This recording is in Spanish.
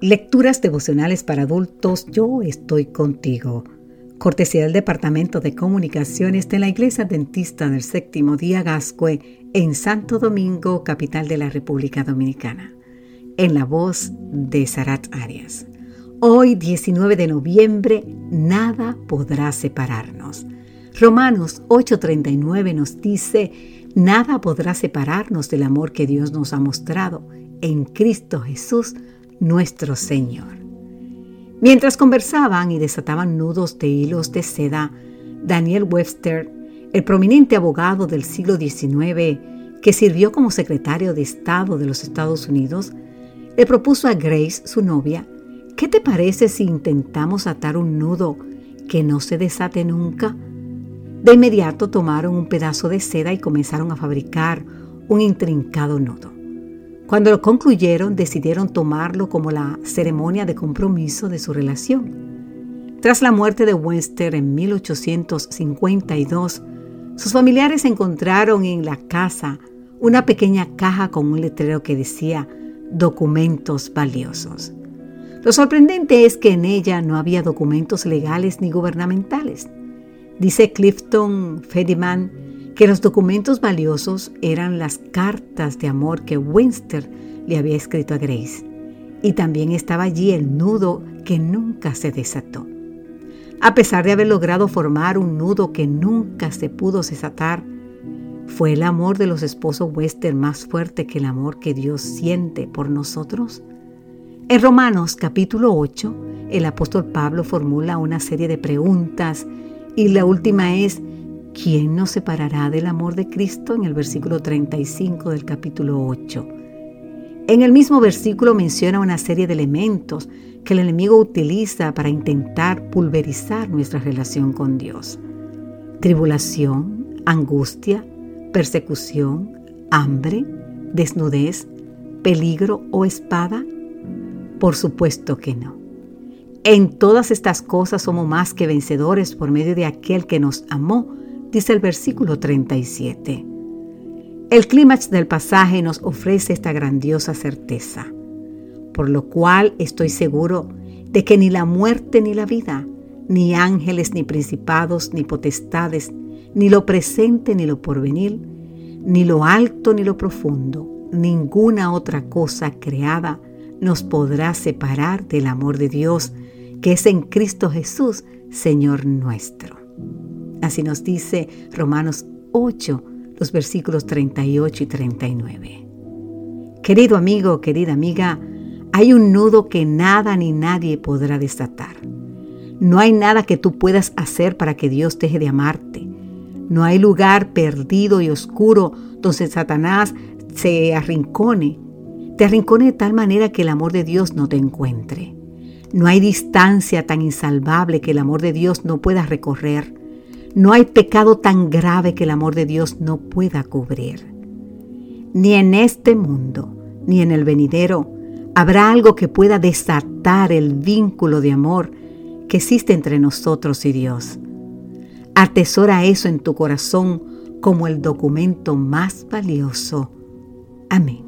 Lecturas devocionales para adultos, yo estoy contigo. Cortesía del Departamento de Comunicaciones de la Iglesia Dentista del Séptimo Día Gascue en Santo Domingo, capital de la República Dominicana. En la voz de Sarat Arias. Hoy, 19 de noviembre, nada podrá separarnos. Romanos 8:39 nos dice, nada podrá separarnos del amor que Dios nos ha mostrado en Cristo Jesús, nuestro Señor. Mientras conversaban y desataban nudos de hilos de seda, Daniel Webster, el prominente abogado del siglo XIX que sirvió como secretario de Estado de los Estados Unidos, le propuso a Grace, su novia, ¿qué te parece si intentamos atar un nudo que no se desate nunca? De inmediato tomaron un pedazo de seda y comenzaron a fabricar un intrincado nudo. Cuando lo concluyeron, decidieron tomarlo como la ceremonia de compromiso de su relación. Tras la muerte de Webster en 1852, sus familiares encontraron en la casa una pequeña caja con un letrero que decía documentos valiosos. Lo sorprendente es que en ella no había documentos legales ni gubernamentales. Dice Clifton Fediman que los documentos valiosos eran las cartas de amor que Winster le había escrito a Grace. Y también estaba allí el nudo que nunca se desató. A pesar de haber logrado formar un nudo que nunca se pudo desatar, ¿fue el amor de los esposos Wester más fuerte que el amor que Dios siente por nosotros? En Romanos capítulo 8, el apóstol Pablo formula una serie de preguntas y la última es, ¿quién nos separará del amor de Cristo? En el versículo 35 del capítulo 8. En el mismo versículo menciona una serie de elementos que el enemigo utiliza para intentar pulverizar nuestra relación con Dios. Tribulación, angustia, persecución, hambre, desnudez, peligro o espada. Por supuesto que no. En todas estas cosas somos más que vencedores por medio de aquel que nos amó dice el versículo 37. El clímax del pasaje nos ofrece esta grandiosa certeza, por lo cual estoy seguro de que ni la muerte ni la vida, ni ángeles ni principados ni potestades, ni lo presente ni lo porvenir, ni lo alto ni lo profundo, ninguna otra cosa creada nos podrá separar del amor de Dios que es en Cristo Jesús, Señor nuestro. Así nos dice Romanos 8, los versículos 38 y 39. Querido amigo, querida amiga, hay un nudo que nada ni nadie podrá desatar. No hay nada que tú puedas hacer para que Dios deje de amarte. No hay lugar perdido y oscuro donde Satanás se arrincone. Te arrincone de tal manera que el amor de Dios no te encuentre. No hay distancia tan insalvable que el amor de Dios no pueda recorrer. No hay pecado tan grave que el amor de Dios no pueda cubrir. Ni en este mundo, ni en el venidero, habrá algo que pueda desatar el vínculo de amor que existe entre nosotros y Dios. Atesora eso en tu corazón como el documento más valioso. Amén.